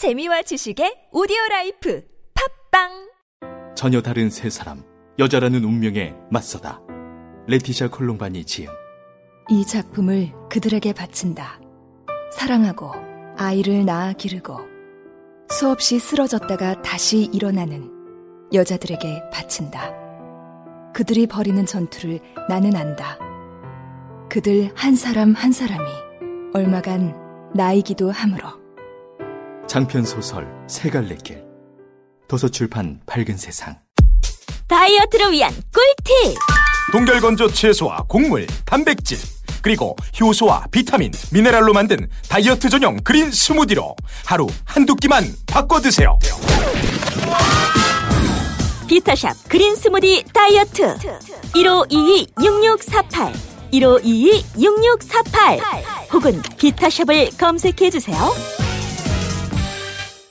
재미와 지식의 오디오 life 팟빵 전혀 다른 세 사람 여자라는 운명에 맞서다 레티샤 콜롬바니 지음 이 작품을 그들에게 바친다. 사랑하고 아이를 낳아 기르고 수없이 쓰러졌다가 다시 일어나는 여자들에게 바친다. 그들이 벌이는 전투를 나는 안다. 그들 한 사람 한 사람이 얼마간 나이기도 하므로 장편 소설 세 갈래 길. 도서출판 밝은 세상. 다이어트를 위한 꿀팁! 동결건조 채소와 곡물, 단백질, 그리고 효소와 비타민, 미네랄로 만든 다이어트 전용 그린 스무디로 하루 한두 끼만 바꿔 드세요. 비타샵 그린 스무디 다이어트. 1522-6648 1522-6648 혹은 비타샵을 검색해 주세요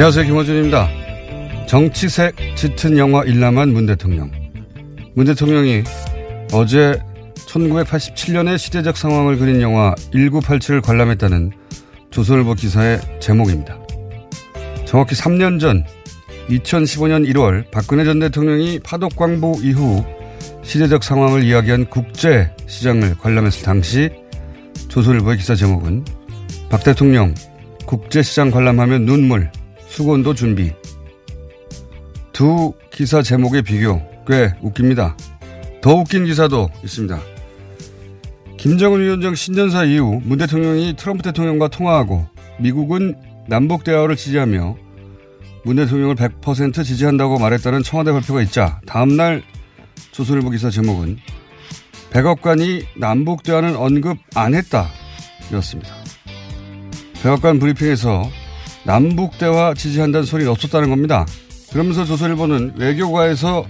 안녕하세요. 김호준입니다. 정치색 짙은 영화 일남한 문 대통령. 문 대통령이 어제 1987년의 시대적 상황을 그린 영화 1987을 관람했다는 조선일보 기사의 제목입니다. 정확히 3년 전 2015년 1월 박근혜 전 대통령이 파독 광부 이후 시대적 상황을 이야기한 국제 시장을 관람했을 당시 조선일보의 기사 제목은 박 대통령 국제 시장 관람하면 눈물 수건도 준비. 두 기사 제목의 비교 꽤 웃깁니다. 더 웃긴 기사도 있습니다. 김정은 위원장 신년사 이후 문 대통령이 트럼프 대통령과 통화하고 미국은 남북 대화를 지지하며 문 대통령을 100% 지지한다고 말했다는 청와대 발표가 있자 다음날 조선일보 기사 제목은 백악관이 남북 대화는 언급 안 했다 였습니다. 백악관 브리핑에서 남북 대화 지지한다는 소리는 없었다는 겁니다. 그러면서 조선일보는 외교가에서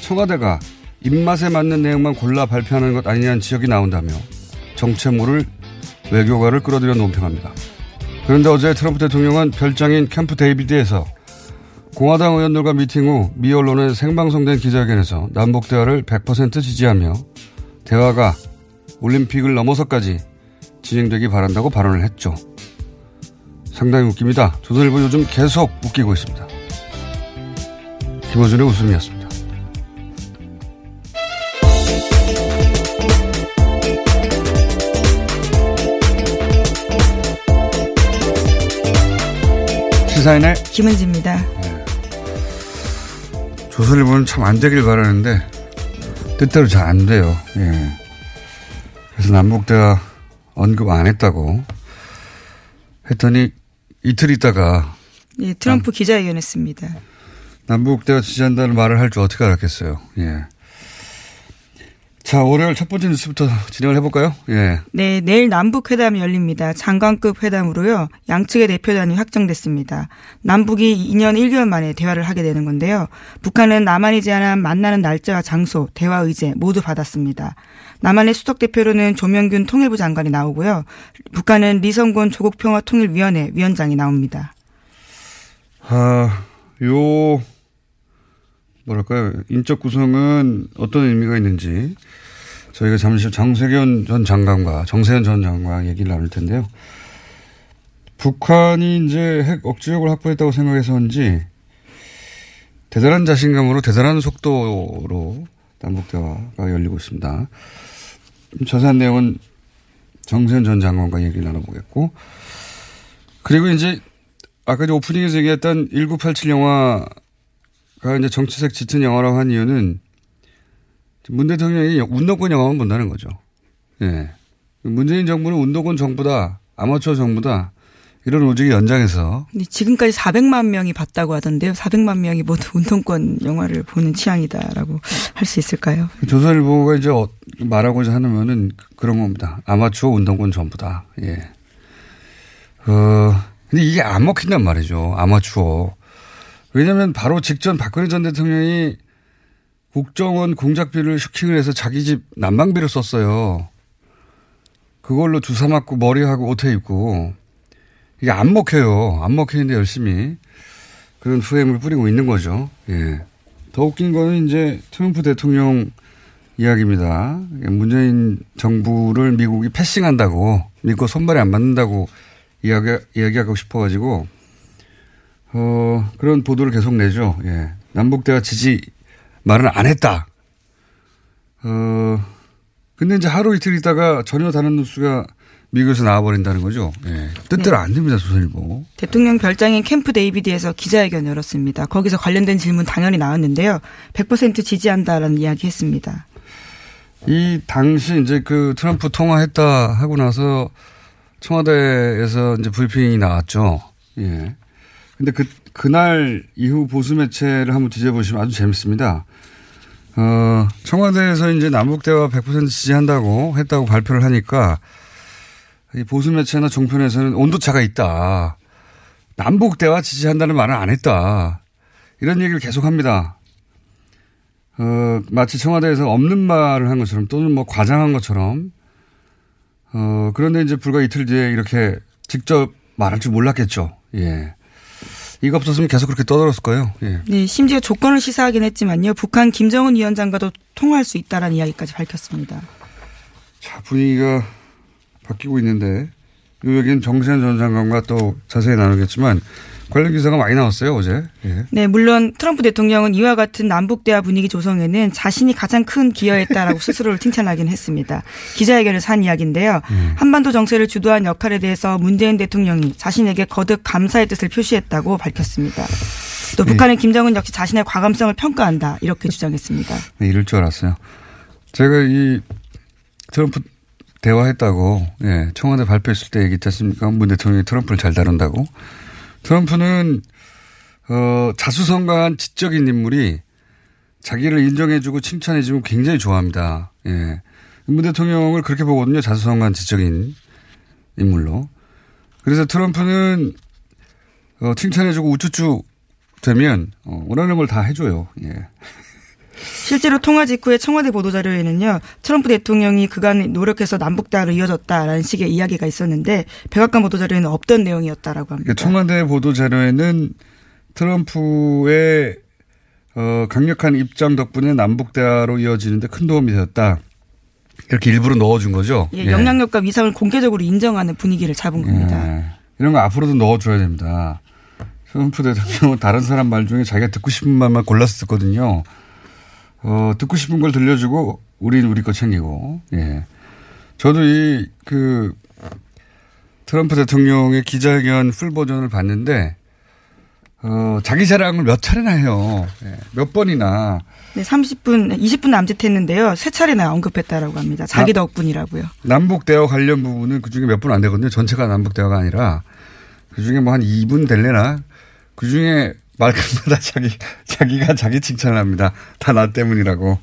청와대가 입맛에 맞는 내용만 골라 발표하는 것 아니냐는 지적이 나온다며 정체모를 외교가를 끌어들여 논평합니다. 그런데 어제 트럼프 대통령은 별장인 캠프 데이비드에서 공화당 의원들과 미팅 후 미 언론에 생방송된 기자회견에서 남북 대화를 100% 지지하며 대화가 올림픽을 넘어서까지 진행되기 바란다고 발언을 했죠. 상당히 웃깁니다. 조선일보 요즘 계속 웃기고 있습니다. 김호준의 웃음이었습니다. 시사인의 김은지입니다. 조선일보는 참 안 되길 바라는데 뜻대로 잘 안 돼요. 예. 그래서 남북대화 언급 안 했다고 했더니 이틀 있다가 예, 트럼프 기자회견 했습니다. 남북대화 지지한다는 말을 할 줄 어떻게 알았겠어요. 예. 자, 월요일 첫 번째 뉴스부터 진행을 해볼까요? 예. 네, 내일 남북 회담이 열립니다. 장관급 회담으로요. 양측의 대표단이 확정됐습니다. 남북이 2년 1개월 만에 대화를 하게 되는 건데요. 북한은 남한이 제안한 만나는 날짜와 장소, 대화 의제 모두 받았습니다. 남한의 수석 대표로는 조명균 통일부 장관이 나오고요. 북한은 리성곤 조국평화통일위원회 위원장이 나옵니다. 아, 요 뭐랄까요. 인적 구성은 어떤 의미가 있는지 저희가 잠시 후 장세균 전 장관과 정세현 전 장관과 얘기를 나눌 텐데요. 북한이 이제 핵 억지력을 확보했다고 생각해서인지 대단한 자신감으로 대단한 속도로 남북 대화가 열리고 있습니다. 자세한 내용은 정세현 전 장관과 얘기를 나눠보겠고 그리고 이제 아까 오프닝에서 얘기했던 1987 영화 가 이제 정치색 짙은 영화라고 한 이유는 문 대통령이 운동권 영화만 본다는 거죠. 예. 문재인 정부는 운동권 정부다. 아마추어 정부다. 이런 오직의 연장에서 지금까지 400만 명이 봤다고 하던데요. 400만 명이 모두 운동권 영화를 보는 취향이다라고 할 수 있을까요? 조선일보가 이제 어, 말하고자 하면은 그런 겁니다. 아마추어 운동권 전부다. 예. 어, 근데 이게 안 먹힌단 말이죠. 아마추어. 왜냐하면 바로 직전 박근혜 전 대통령이 국정원 공작비를 슈킹을 해서 자기 집 난방비를 썼어요. 그걸로 주사 맞고 머리하고 옷에 입고 이게 안 먹혀요. 안 먹히는데 열심히 그런 후행을 뿌리고 있는 거죠. 예. 더 웃긴 거는 이제 트럼프 대통령 이야기입니다. 문재인 정부를 미국이 패싱한다고 미국 손발이 안 맞는다고 이야기, 이야기하고 싶어가지고 어, 그런 보도를 계속 내죠. 예. 남북대화 지지 말은 안 했다. 어, 근데 이제 하루 이틀 있다가 전혀 다른 뉴스가 미국에서 나와버린다는 거죠. 예. 뜻대로 네. 안 됩니다, 조선일보. 대통령 별장인 캠프 데이비드에서 기자회견 열었습니다. 거기서 관련된 질문 당연히 나왔는데요. 100% 지지한다라는 이야기 했습니다. 이 당시 이제 그 트럼프 통화했다 하고 나서 청와대에서 이제 브리핑이 나왔죠. 예. 근데 그, 그날 이후 보수 매체를 한번 뒤져보시면 아주 재밌습니다. 어, 청와대에서 이제 남북대화 100% 지지한다고 했다고 발표를 하니까 이 보수 매체나 종편에서는 온도차가 있다. 남북대화 지지한다는 말은 안 했다. 이런 얘기를 계속 합니다. 어, 마치 청와대에서 없는 말을 한 것처럼 또는 뭐 과장한 것처럼 어, 그런데 이제 불과 이틀 뒤에 이렇게 직접 말할 줄 몰랐겠죠. 예. 이거 없었으면 계속 그렇게 떠들었을 거예요. 예. 네, 심지어 조건을 시사하긴 했지만요. 북한 김정은 위원장과도 통화할 수 있다라는 이야기까지 밝혔습니다. 자, 분위기가 바뀌고 있는데 이 얘기는 정세현 전 장관과 또 자세히 나누겠지만 관련 기사가 많이 나왔어요 어제. 예. 네, 물론 트럼프 대통령은 이와 같은 남북 대화 분위기 조성에는 자신이 가장 큰 기여했다라고 스스로를 칭찬하긴 했습니다. 기자회견에서 한 이야기인데요. 음. 한반도 정세를 주도한 역할에 대해서 문재인 대통령이 자신에게 거듭 감사의 뜻을 표시했다고 밝혔습니다. 또 네. 북한의 김정은 역시 자신의 과감성을 평가한다 이렇게 주장했습니다. 네, 이럴 줄 알았어요. 제가 이 트럼프 대화했다고 예, 청와대 발표했을 때 얘기했지 않습니까? 문 대통령이 트럼프를 잘 다룬다고. 트럼프는 어, 자수성가한 지적인 인물이 자기를 인정해주고 칭찬해주고 굉장히 좋아합니다. 예. 문 대통령을 그렇게 보거든요. 자수성가한 지적인 인물로. 그래서 트럼프는 어, 칭찬해주고 우쭈쭈 되면 어, 원하는 걸 다 해줘요. 예. 실제로 통화 직후에 청와대 보도자료에는요, 트럼프 대통령이 그간 노력해서 남북 대화로 이어졌다라는 식의 이야기가 있었는데, 백악관 보도자료에는 없던 내용이었다라고 합니다. 그러니까 청와대 보도자료에는 트럼프의 어, 강력한 입장 덕분에 남북 대화로 이어지는데 큰 도움이 되었다. 이렇게 일부러 넣어준 거죠. 예, 영향력과 위상을 공개적으로 인정하는 분위기를 잡은 겁니다. 예, 이런 거 앞으로도 넣어줘야 됩니다. 트럼프 대통령은 다른 사람 말 중에 자기가 듣고 싶은 말만 골라서 듣거든요. 어, 듣고 싶은 걸 들려주고 우리는 우리 거 챙기고. 예. 저도 이 그 트럼프 대통령의 기자회견 풀 버전을 봤는데 어, 자기 자랑을 몇 차례나 해요. 예. 몇 번이나. 네, 30분, 20분 남짓했는데요. 세 차례나 언급했다라고 합니다. 자기 나, 덕분이라고요. 남북 대화 관련 부분은 그 중에 몇 분 안 되거든요. 전체가 남북 대화가 아니라 그 중에 뭐 한 2분 될래나 그 중에 말끝마다 자기, 자기가 자기 칭찬을 합니다. 다 나 때문이라고.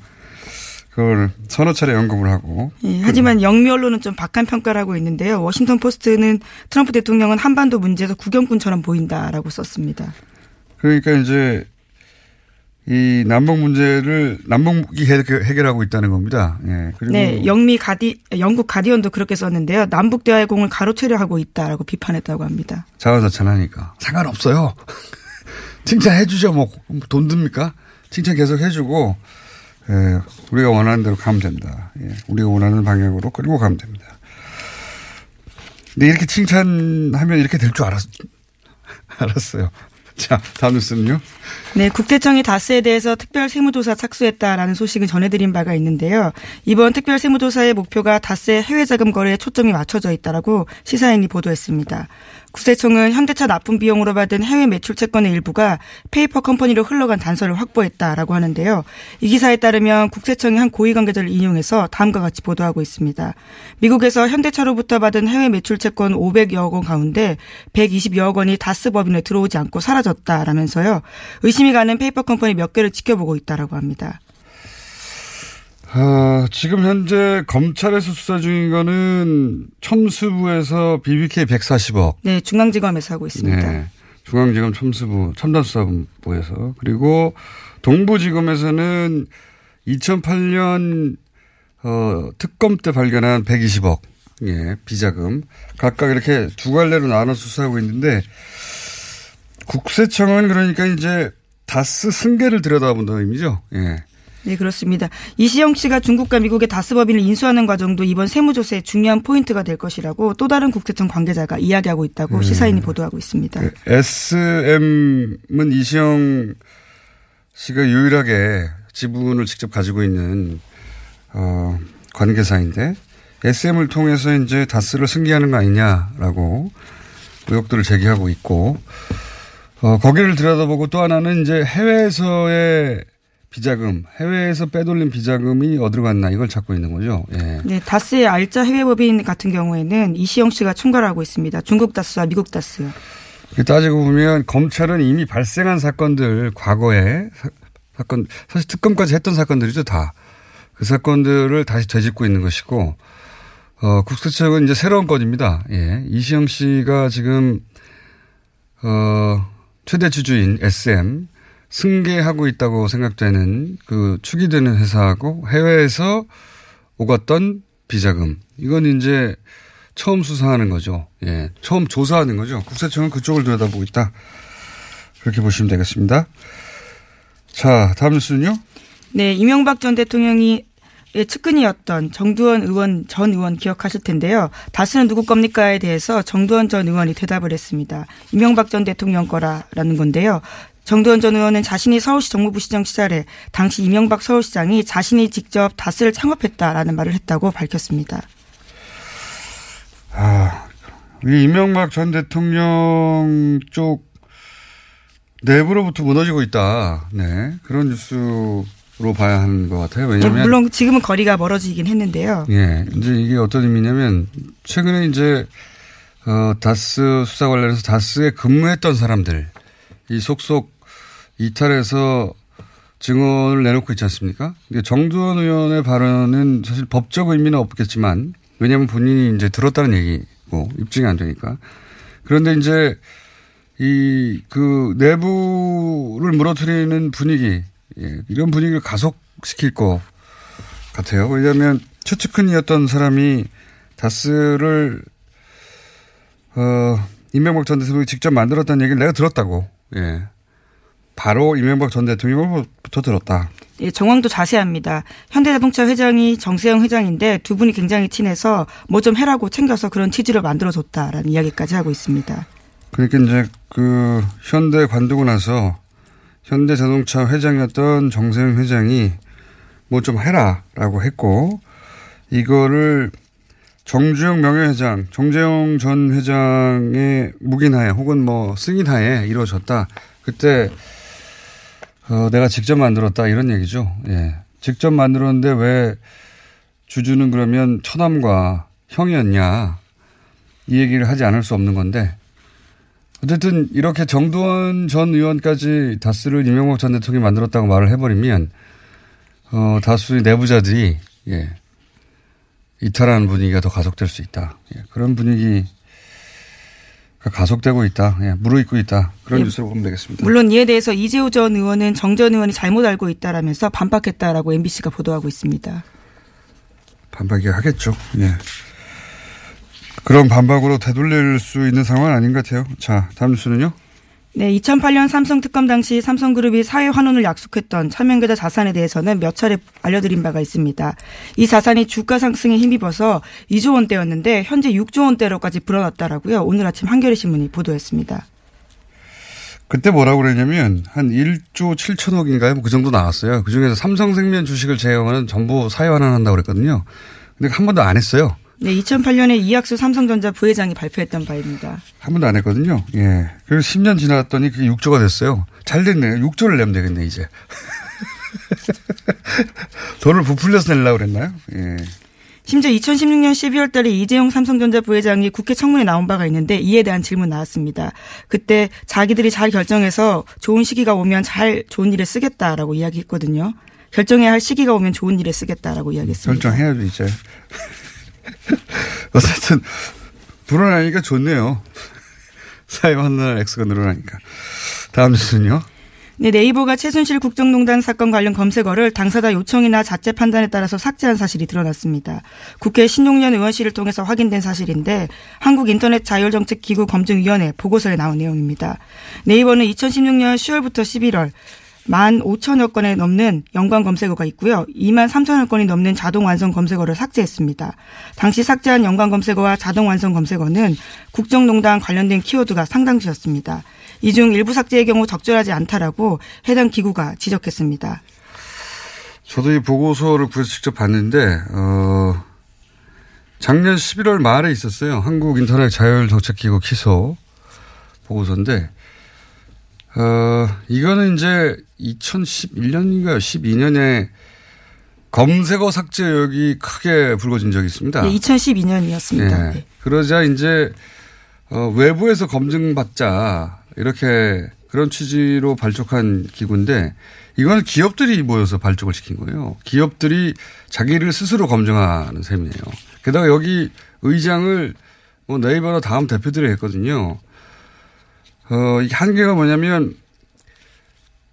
그걸 서너 차례 언급을 하고. 예, 하지만 영미 언론은 좀 박한 평가를 하고 있는데요. 워싱턴 포스트는 트럼프 대통령은 한반도 문제에서 구경꾼처럼 보인다라고 썼습니다. 그러니까 이제 이 남북 문제를 남북이 해결하고 있다는 겁니다. 예. 네, 영미 가디 영국 가디언도 그렇게 썼는데요. 남북 대화의 공을 가로채려 하고 있다라고 비판했다고 합니다. 자화자찬하니까 상관없어요. 칭찬해 주죠. 뭐 돈 듭니까? 칭찬 계속 해주고 예, 우리가 원하는 대로 가면 됩니다. 예, 우리가 원하는 방향으로 끌고 가면 됩니다. 근데 이렇게 칭찬하면 이렇게 될 줄 알았, 알았어요. 자, 다음 뉴스는요? 네, 국세청이 다스에 대해서 특별 세무조사 착수했다라는 소식을 전해드린 바가 있는데요. 이번 특별 세무조사의 목표가 다스의 해외 자금 거래에 초점이 맞춰져 있다라고 시사인이 보도했습니다. 국세청은 현대차 납품 비용으로 받은 해외 매출 채권의 일부가 페이퍼 컴퍼니로 흘러간 단서를 확보했다라고 하는데요. 이 기사에 따르면 국세청이 한 고위 관계자를 인용해서 다음과 같이 보도하고 있습니다. 미국에서 현대차로부터 받은 해외 매출 채권 500여억 원 가운데 120여억 원이 다스 법인에 들어오지 않고 사라졌다라면서요. 의심이 가는 페이퍼 컴퍼니 몇 개를 지켜보고 있다라고 합니다. 어, 지금 현재 검찰에서 수사 중인 거는 첨수부에서 BBK 140억. 네, 중앙지검에서 하고 있습니다. 네. 중앙지검 첨수부, 첨단수사본부에서. 그리고 동부지검에서는 2008년, 어, 특검 때 발견한 120억. 예, 비자금. 각각 이렇게 두 갈래로 나눠 수사하고 있는데, 국세청은 그러니까 이제 다스 승계를 들여다본다는 의미죠. 예. 네, 그렇습니다. 이시영 씨가 중국과 미국의 다스법인을 인수하는 과정도 이번 세무조사의 중요한 포인트가 될 것이라고 또 다른 국세청 관계자가 이야기하고 있다고 음. 시사인이 보도하고 있습니다. 그 SM은 이시영 씨가 유일하게 지분을 직접 가지고 있는 어, 관계사인데 SM을 통해서 이제 다스를 승계하는 거 아니냐라고 의혹들을 제기하고 있고 어, 거기를 들여다보고 또 하나는 이제 해외에서의 비자금, 해외에서 빼돌린 비자금이 어디로 갔나 이걸 찾고 있는 거죠. 예. 네, 다스의 알짜 해외법인 같은 경우에는 이시영 씨가 총괄하고 있습니다. 중국 다스와 미국 다스요. 따지고 보면 검찰은 이미 발생한 사건들 과거에 사, 사건 사실 특검까지 했던 사건들이죠 다. 그 사건들을 다시 되짚고 있는 것이고 어, 국세청은 이제 새로운 건입니다. 예. 이시영 씨가 지금 어, 최대 주주인 SM 승계하고 있다고 생각되는 그 축이 되는 회사하고 해외에서 오갔던 비자금. 이건 이제 처음 수사하는 거죠. 예. 처음 조사하는 거죠. 국세청은 그쪽을 들여다보고 있다. 그렇게 보시면 되겠습니다. 자, 다음 뉴스는요? 네, 이명박 전 대통령이 의 측근이었던 정두원 의원 전 의원 기억하실 텐데요. 다스는 누구 겁니까에 대해서 정두원 전 의원이 대답을 했습니다. 이명박 전 대통령 거라라는 건데요. 정두원 전 의원은 자신이 서울시 정무부 시장 시절에 당시 이명박 서울시장이 자신이 직접 다스를 창업했다라는 말을 했다고 밝혔습니다. 아, 이 이명박 전 대통령 쪽 내부로부터 무너지고 있다. 네. 그런 뉴스로 봐야 하는 것 같아요. 왜냐하면. 네, 물론 지금은 거리가 멀어지긴 했는데요. 예. 이제 이게 어떤 의미냐면 최근에 이제 어, 다스 수사 관련해서 다스에 근무했던 사람들 이 속속 이탈해서 증언을 내놓고 있지 않습니까? 정두원 의원의 발언은 사실 법적 의미는 없겠지만 왜냐하면 본인이 이제 들었다는 얘기고 입증이 안 되니까. 그런데 이제 이 그 내부를 무너뜨리는 분위기 예, 이런 분위기를 가속시킬 것 같아요. 왜냐하면 최측근이었던 사람이 다스를 어, 이명박 전 대통령이 직접 만들었다는 얘기를 내가 들었다고. 예. 바로 이명박 전 대통령으로부터 들었다. 예, 정황도 자세합니다. 현대자동차 회장이 정세영 회장인데 두 분이 굉장히 친해서 뭐 좀 해라고 챙겨서 그런 취지를 만들어줬다라는 이야기까지 하고 있습니다. 그러니까 이제 그 현대 관두고 나서 현대자동차 회장이었던 정세영 회장이 뭐 좀 해라라고 했고 이거를 정주영 명예회장, 정재영 전 회장의 묵인하에 혹은 뭐 승인하에 이루어졌다. 그때 어, 내가 직접 만들었다 이런 얘기죠. 예. 직접 만들었는데 왜 주주는 그러면 처남과 형이었냐 이 얘기를 하지 않을 수 없는 건데 어쨌든 이렇게 정두원 전 의원까지 다스를 이명박 전 대통령이 만들었다고 말을 해버리면 어, 다수의 내부자들이 예, 이탈하는 분위기가 더 가속될 수 있다. 예, 그런 분위기 가 가속되고 있다. 예, 무르익고 있다. 그런 예, 뉴스로 보면 되겠습니다. 물론 이에 대해서 이재호 전 의원은 정 전 의원이 잘못 알고 있다라면서 반박했다라고 MBC가 보도하고 있습니다. 반박이 하겠죠. 예. 그런 반박으로 되돌릴 수 있는 상황은 아닌 것 같아요. 자, 다음 뉴스는요? 네, 2008년 삼성 특검 당시 삼성그룹이 사회 환원을 약속했던 차명계좌 자산에 대해서는 몇 차례 알려드린 바가 있습니다. 이 자산이 주가 상승에 힘입어서 2조 원대였는데 현재 6조 원대로까지 불어났다라고요. 오늘 아침 한겨레 신문이 보도했습니다. 그때 뭐라고 그랬냐면 한 1조 7천억인가요? 뭐 그 정도 나왔어요. 그중에서 삼성생명 주식을 제외하고는 전부 사회 환원한다고 그랬거든요. 근데 한 번도 안 했어요. 네, 2008년에 이학수 삼성전자 부회장이 발표했던 바입니다. 한 번도 안 했거든요. 예. 그리고 10년 지났더니 그게 6조가 됐어요. 잘 됐네요. 6조를 내면 되겠네, 이제. 돈을 부풀려서 내려고 그랬나요? 예. 심지어 2016년 12월 달에 이재용 삼성전자 부회장이 국회 청문회 나온 바가 있는데 이에 대한 질문 나왔습니다. 그때 자기들이 잘 결정해서 좋은 시기가 오면 잘 좋은 일에 쓰겠다라고 이야기했거든요. 결정해야 할 시기가 오면 좋은 일에 쓰겠다라고 이야기했습니다. 결정해야죠, 이제. 어쨌든 불어나니까 좋네요. 사회 환난 액수가 늘어나니까. 다음 뉴스는요. 네, 네이버가 최순실 국정농단 사건 관련 검색어를 당사자 요청이나 자체 판단에 따라서 삭제한 사실이 드러났습니다. 국회 신용년 의원실을 통해서 확인된 사실인데 한국인터넷자율정책기구 검증위원회 보고서에 나온 내용입니다. 네이버는 2016년 10월부터 11월 1 만 5천여 건에 넘는 연관 검색어가 있고요. 2만 3천여 건이 넘는 자동 완성 검색어를 삭제했습니다. 당시 삭제한 연관 검색어와 자동 완성 검색어는 국정농단 관련된 키워드가 상당수였습니다. 이 중 일부 삭제의 경우 적절하지 않다라고 해당 기구가 지적했습니다. 저도 이 보고서를 구해서 직접 봤는데 어 작년 11월 말에 있었어요. 한국 인터넷 자율 정책 기구 키소 보고서인데 어, 이거는 이제 2011년인가요? 12년에 검색어 삭제 의혹이 크게 불거진 적이 있습니다. 네, 2012년이었습니다. 네. 그러자 이제 어, 외부에서 검증받자 이렇게 그런 취지로 발족한 기구인데 이거는 기업들이 모여서 발족을 시킨 거예요. 기업들이 자기를 스스로 검증하는 셈이에요. 게다가 여기 의장을 뭐 네이버나 다음 대표들이 했거든요. 어, 이게 한계가 뭐냐면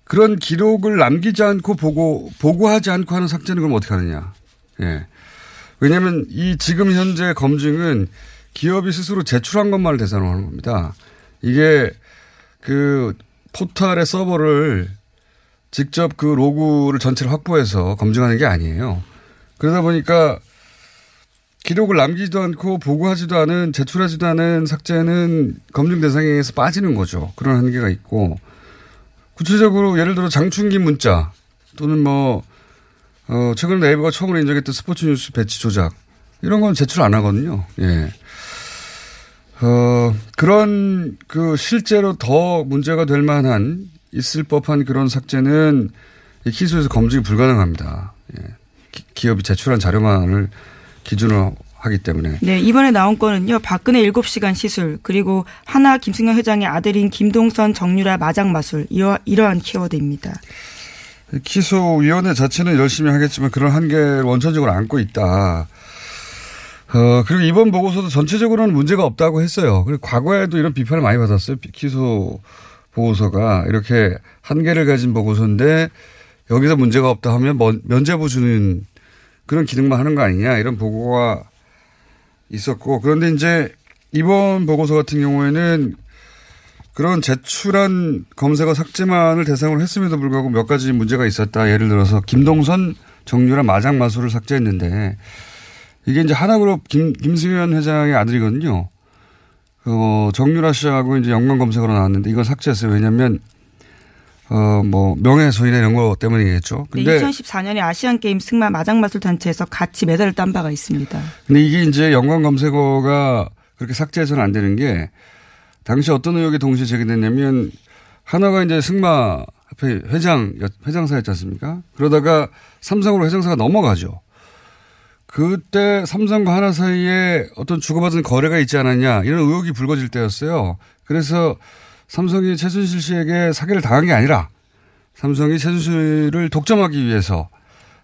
그런 기록을 남기지 않고 보고, 보고하지 않고 하는 삭제는 그럼 어떻게 하느냐. 예. 왜냐하면 이 지금 현재 검증은 기업이 스스로 제출한 것만을 대상으로 하는 겁니다. 이게 그 포털의 서버를 직접 그 로그를 전체를 확보해서 검증하는 게 아니에요. 그러다 보니까 기록을 남기지도 않고 보고하지도 않은 제출하지도 않은 삭제는 검증 대상에서 빠지는 거죠. 그런 한계가 있고 구체적으로 예를 들어 장충기 문자 또는 뭐 어, 최근 네이버가 처음으로 인정했던 스포츠 뉴스 배치 조작 이런 건 제출 안 하거든요. 예. 어, 그런 그 실제로 더 문제가 될 만한 있을 법한 그런 삭제는 이 기소에서 검증이 불가능합니다. 예. 기업이 제출한 자료만을 기준으로 하기 때문에. 네, 이번에 나온 건은요. 박근혜 7시간 시술 그리고 하나 김승현 회장의 아들인 김동선 정유라 마장 마술 이러, 이러한 키워드입니다. 기소위원회 자체는 열심히 하겠지만 그런 한계를 원천적으로 안고 있다. 어, 그리고 이번 보고서도 전체적으로는 문제가 없다고 했어요. 그리고 과거에도 이런 비판을 많이 받았어요. 기소 보고서가 이렇게 한계를 가진 보고서인데 여기서 문제가 없다 하면 면제부 주는 그런 기능만 하는 거 아니냐 이런 보고가 있었고 그런데 이제 이번 보고서 같은 경우에는 그런 제출한 검색어 삭제만을 대상으로 했음에도 불구하고 몇 가지 문제가 있었다. 예를 들어서 김동선 정유라 마장 마술을 삭제했는데 이게 이제 하나그룹 김, 김승현 회장의 아들이거든요. 어, 정유라 씨하고 이제 연관 검색어로 나왔는데 이걸 삭제했어요. 왜냐면 어, 뭐, 명예훼손이나 이런 거 때문이겠죠. 네, 근데 네, 2014년에 아시안게임 승마 마장마술 단체에서 같이 메달을 딴 바가 있습니다. 근데 이게 이제 연관 검색어가 그렇게 삭제해서는 안 되는 게 당시 어떤 의혹이 동시에 제기됐냐면 하나가 이제 승마 회장, 회장사였지 않습니까? 그러다가 삼성으로 회장사가 넘어가죠. 그때 삼성과 하나 사이에 어떤 주고받은 거래가 있지 않았냐 이런 의혹이 불거질 때였어요. 그래서 삼성이 최순실 씨에게 사기를 당한 게 아니라 삼성이 최순실을 독점하기 위해서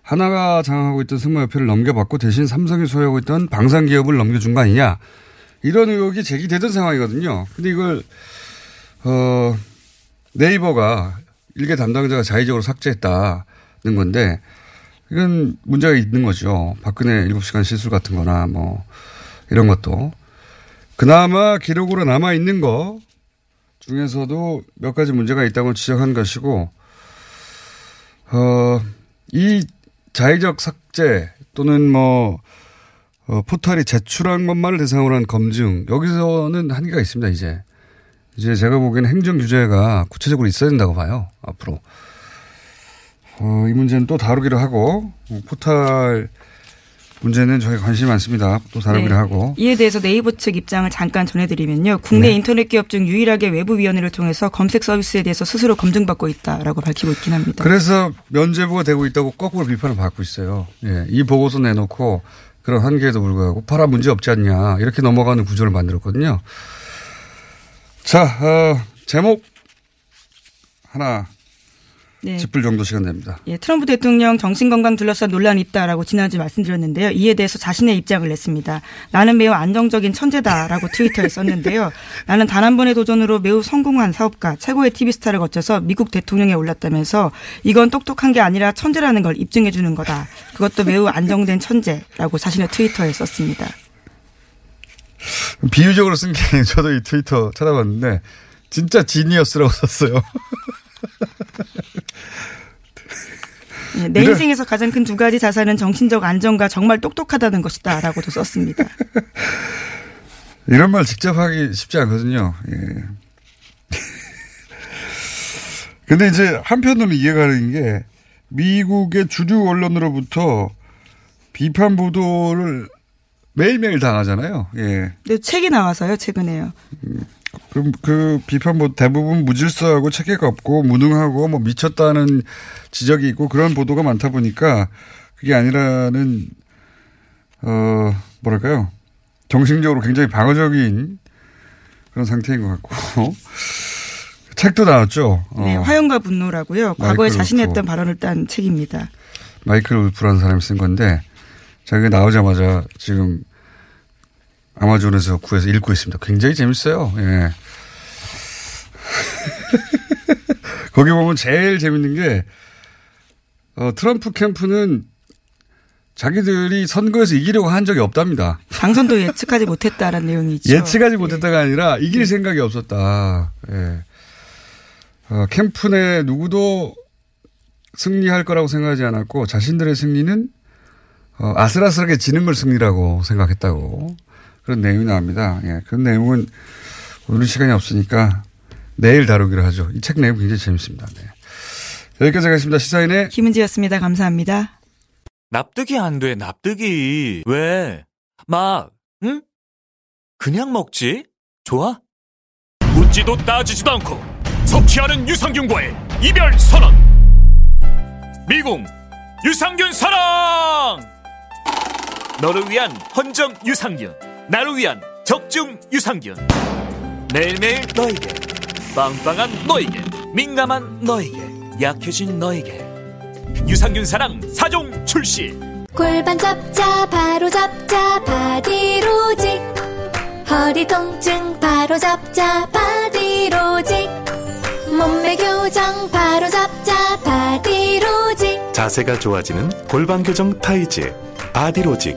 하나가 장악하고 있던 승마협회를 넘겨받고 대신 삼성이 소유하고 있던 방산기업을 넘겨준 거 아니냐. 이런 의혹이 제기되던 상황이거든요. 근데 이걸, 어, 네이버가 일개 담당자가 자의적으로 삭제했다는 건데 이건 문제가 있는 거죠. 박근혜 7시간 시술 같은 거나 뭐 이런 것도. 그나마 기록으로 남아 있는 거 중에서도 몇 가지 문제가 있다고 지적한 것이고, 어, 이 자의적 삭제 또는 뭐, 어, 포털이 제출한 것만을 대상으로 한 검증, 여기서는 한계가 있습니다, 이제. 이제 제가 보기에는 행정 규제가 구체적으로 있어야 된다고 봐요, 앞으로. 어, 이 문제는 또 다루기로 하고, 어, 포털 문제는 저희 관심이 많습니다. 또 다루기로 네. 하고. 이에 대해서 네이버 측 입장을 잠깐 전해드리면요. 국내 네. 인터넷 기업 중 유일하게 외부위원회를 통해서 검색 서비스에 대해서 스스로 검증받고 있다라고 밝히고 있긴 합니다. 그래서 면제부가 되고 있다고 거꾸로 비판을 받고 있어요. 예, 이 보고서 내놓고 그런 한계에도 불구하고 파라 문제 없지 않냐 이렇게 넘어가는 구조를 만들었거든요. 자, 어, 제목 하나 네. 짚을 정도 시간 됩니다. 예, 트럼프 대통령 정신건강 둘러싼 논란이 있다라고 지난주 말씀드렸는데요. 이에 대해서 자신의 입장을 냈습니다. 나는 매우 안정적인 천재다라고 트위터에 썼는데요. 나는 단 한 번의 도전으로 매우 성공한 사업가, 최고의 TV 스타를 거쳐서 미국 대통령에 올랐다면서 이건 똑똑한 게 아니라 천재라는 걸 입증해 주는 거다. 그것도 매우 안정된 천재라고 자신의 트위터에 썼습니다. 비유적으로 쓴 게 저도 이 트위터 찾아봤는데 진짜 지니어스라고 썼어요. 예, 내 이런- 인생에서 가장 큰 두 가지 자산은 정신적 안정과 정말 똑똑하다는 것이다 라고도 썼습니다. 이런 말 직접 하기 쉽지 않거든요. 예. 근데 이제 한편으로 이해가 가는 게 미국의 주류 언론으로부터 비판 보도를 매일매일 당하잖아요. 예. 근데 책이 나와서요, 최근에요. 그, 그 비판 보도 대부분 무질서하고 체계가 없고 무능하고 뭐 미쳤다는 지적이 있고 그런 보도가 많다 보니까 그게 아니라는 어 뭐랄까요 정신적으로 굉장히 방어적인 그런 상태인 것 같고 책도 나왔죠. 어, 네, 화용과 분노라고요. 과거에 자신이 울프. 했던 발언을 딴 책입니다. 마이클 울프라는 사람이 쓴 건데 자기가 나오자마자 지금 아마존에서 구해서 읽고 있습니다. 굉장히 재밌어요. 예. 거기 보면 제일 재밌는 게 어, 트럼프 캠프는 자기들이 선거에서 이기려고 한 적이 없답니다. 당선도 예측하지 못했다라는 내용이 있죠. 예측하지 못했다가 아니라 이길 생각이 없었다. 예. 어, 캠프 내 누구도 승리할 거라고 생각하지 않았고 자신들의 승리는 어, 아슬아슬하게 지는 걸 승리라고 생각했다고 그런 내용이 나옵니다. 예. 그런 내용은 오늘은 시간이 없으니까 내일 다루기로 하죠. 이 책 내용 굉장히 재밌습니다. 네. 여기까지 하겠습니다. 시사인의 김은지였습니다. 감사합니다. 납득이 안 돼, 납득이. 왜? 막, 응? 그냥 먹지? 좋아? 묻지도 따지지도 않고 섭취하는 유산균과의 이별 선언. 미궁 유산균 사랑! 너를 위한 헌정 유산균, 나를 위한 적중 유산균. 매일매일 너에게, 빵빵한 너에게, 민감한 너에게, 약해진 너에게. 유산균 사랑 4종 출시. 골반 잡자 바로 잡자 바디로직 허리 통증 바로 잡자 바디로직 몸매 교정 바로 잡자 바디로직 자세가 좋아지는 골반 교정 타이즈 바디로직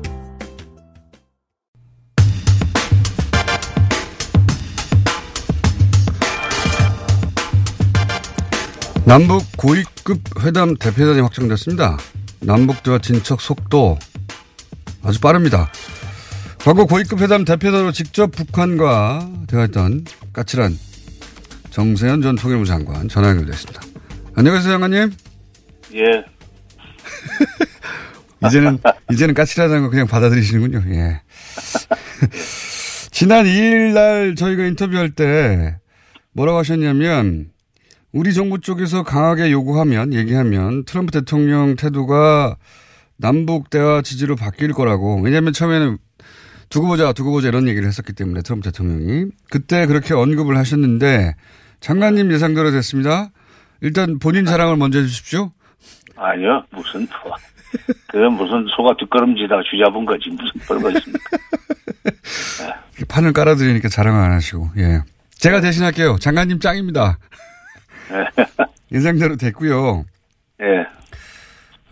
남북 고위급 회담 대표단이 확정됐습니다. 남북 대화 진척 속도 아주 빠릅니다. 과거 고위급 회담 대표단으로 직접 북한과 대화했던 까칠한 정세현 전 통일부 장관 전화 연결됐습니다. 안녕하세요, 장관님. 예. 이제는 이제는 까칠하다는 거 그냥 받아들이시는군요. 예. 지난 2일 날 저희가 인터뷰할 때 뭐라고 하셨냐면 우리 정부 쪽에서 강하게 요구하면 얘기하면 트럼프 대통령 태도가 남북 대화 지지로 바뀔 거라고 왜냐하면 처음에는 두고 보자 두고 보자 이런 얘기를 했었기 때문에 트럼프 대통령이 그때 그렇게 언급을 하셨는데 장관님 예상대로 됐습니다. 일단 본인 자랑을 먼저 해주십시오. 아니요, 무슨, 뭐, 그건 무슨 소가 뒷걸음지다가 쥐잡은 거지. 무슨 별거 있습니까? 판을 깔아드리니까 자랑을 안 하시고, 예. 제가 대신할게요. 장관님 짱입니다. 예상대로 됐고요. 예.